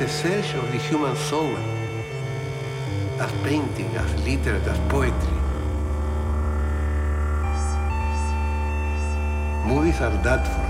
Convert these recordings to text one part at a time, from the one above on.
A search of the human soul as painting, as literature, as poetry. Movies are that for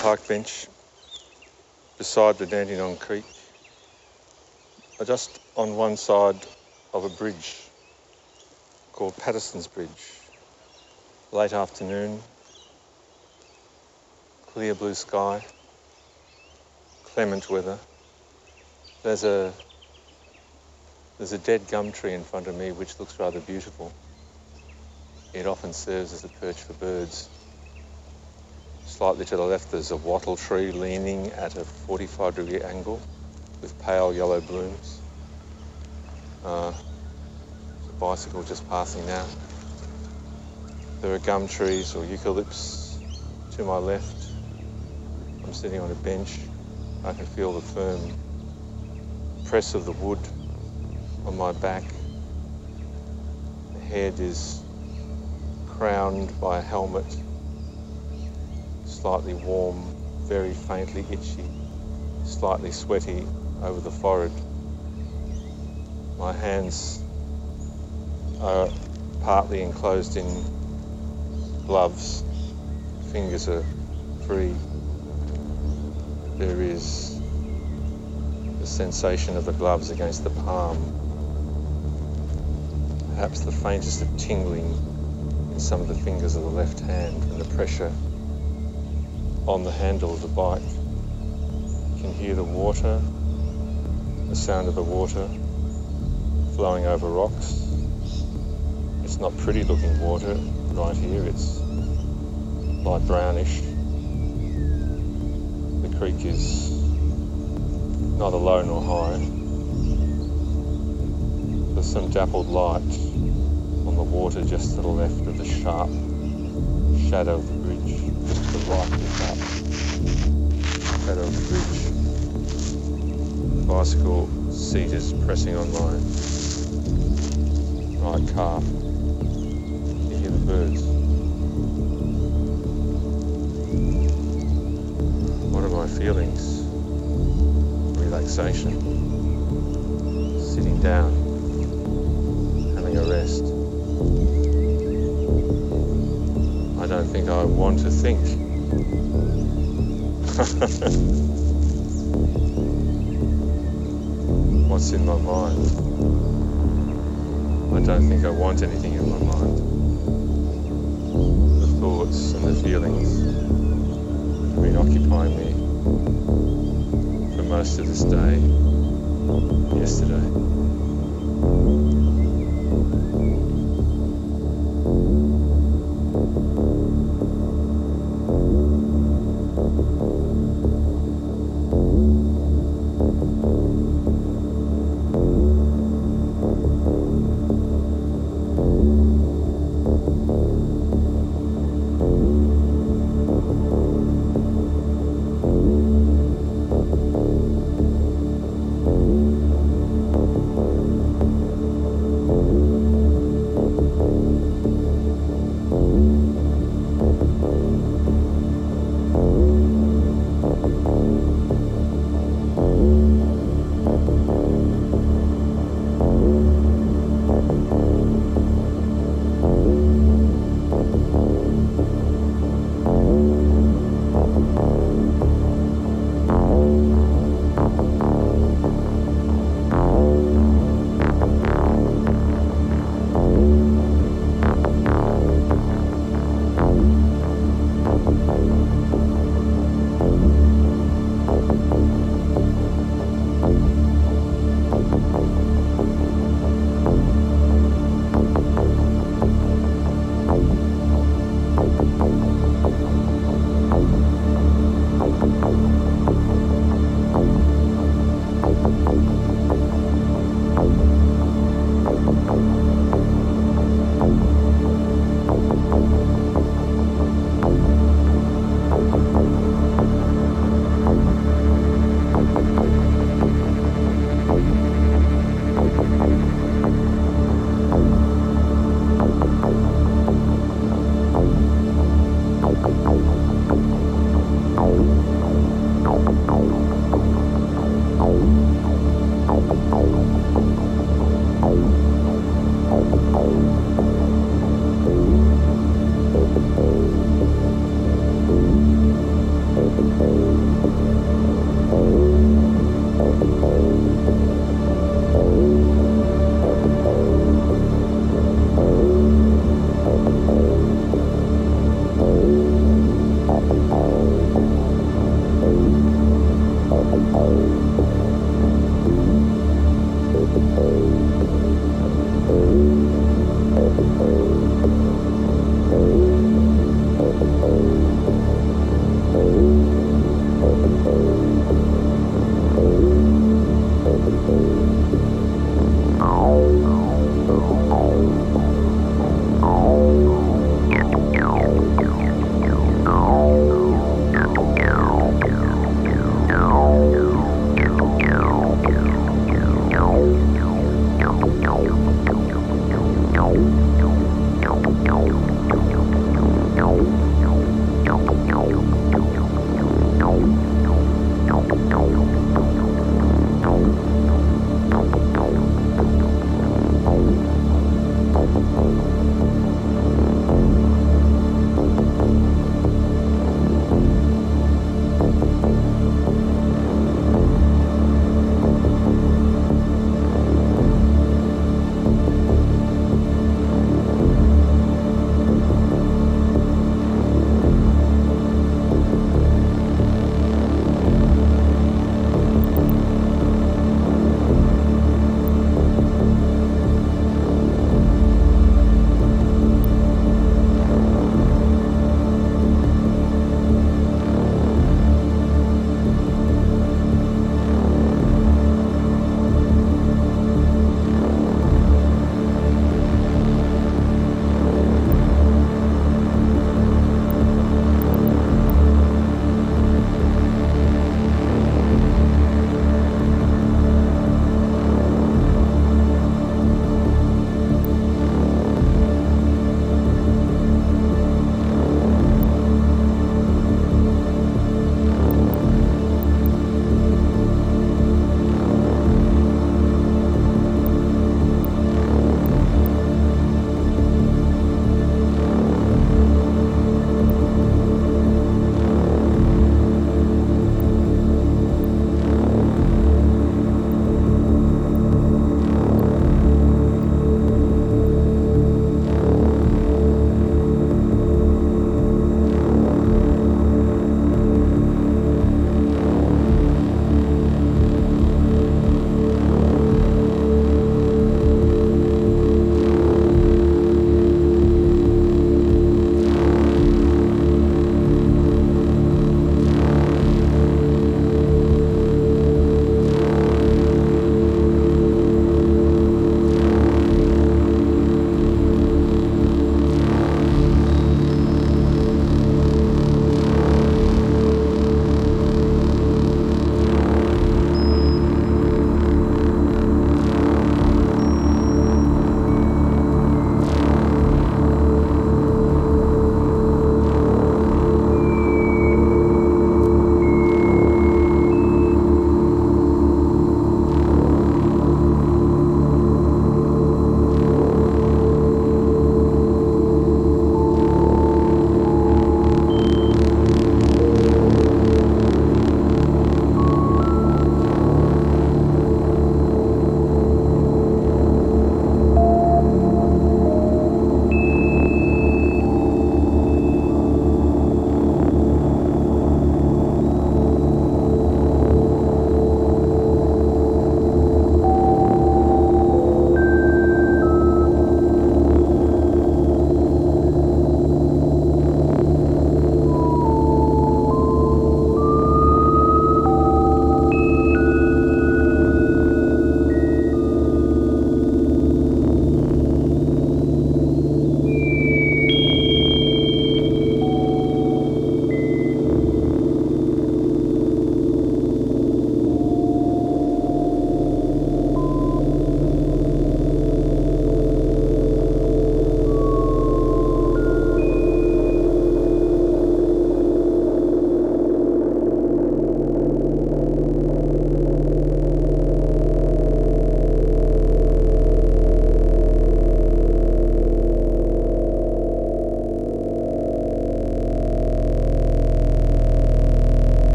park bench beside the Dandenong Creek. Uh, just on one side of a bridge called Patterson's Bridge. Late afternoon, clear blue sky, clement weather. There's a there's a dead gum tree in front of me which looks rather beautiful. It often serves as a perch for birds. Slightly to the left there's a wattle tree leaning at a 45 degree angle with pale yellow blooms. Uh, a bicycle just passing now. There are gum trees or eucalypts to my left. I'm sitting on a bench. I can feel the firm press of the wood on my back. The head is crowned by a helmet, slightly warm, very faintly itchy, slightly sweaty over the forehead. My hands are partly enclosed in gloves. Fingers are free. There is the sensation of the gloves against the palm. Perhaps the faintest of tingling in some of the fingers of the left hand and the pressure on the handle of the bike. You can hear the water, the sound of the water flowing over rocks. It's not pretty looking water right here, it's light brownish. The creek is neither low nor high. There's some dappled light on the water just to the left of the sharp shadow of the bridge, just to the right of the sharp shadow bridge. Bicycle seat is pressing on my right calf. You hear the birds. What are my feelings? Relaxation. Sitting down. Having a rest. I don't think I want to think. What's in my mind? I don't think I want anything in my mind. The thoughts and the feelings have been occupying me for most of this day, yesterday.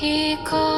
He called.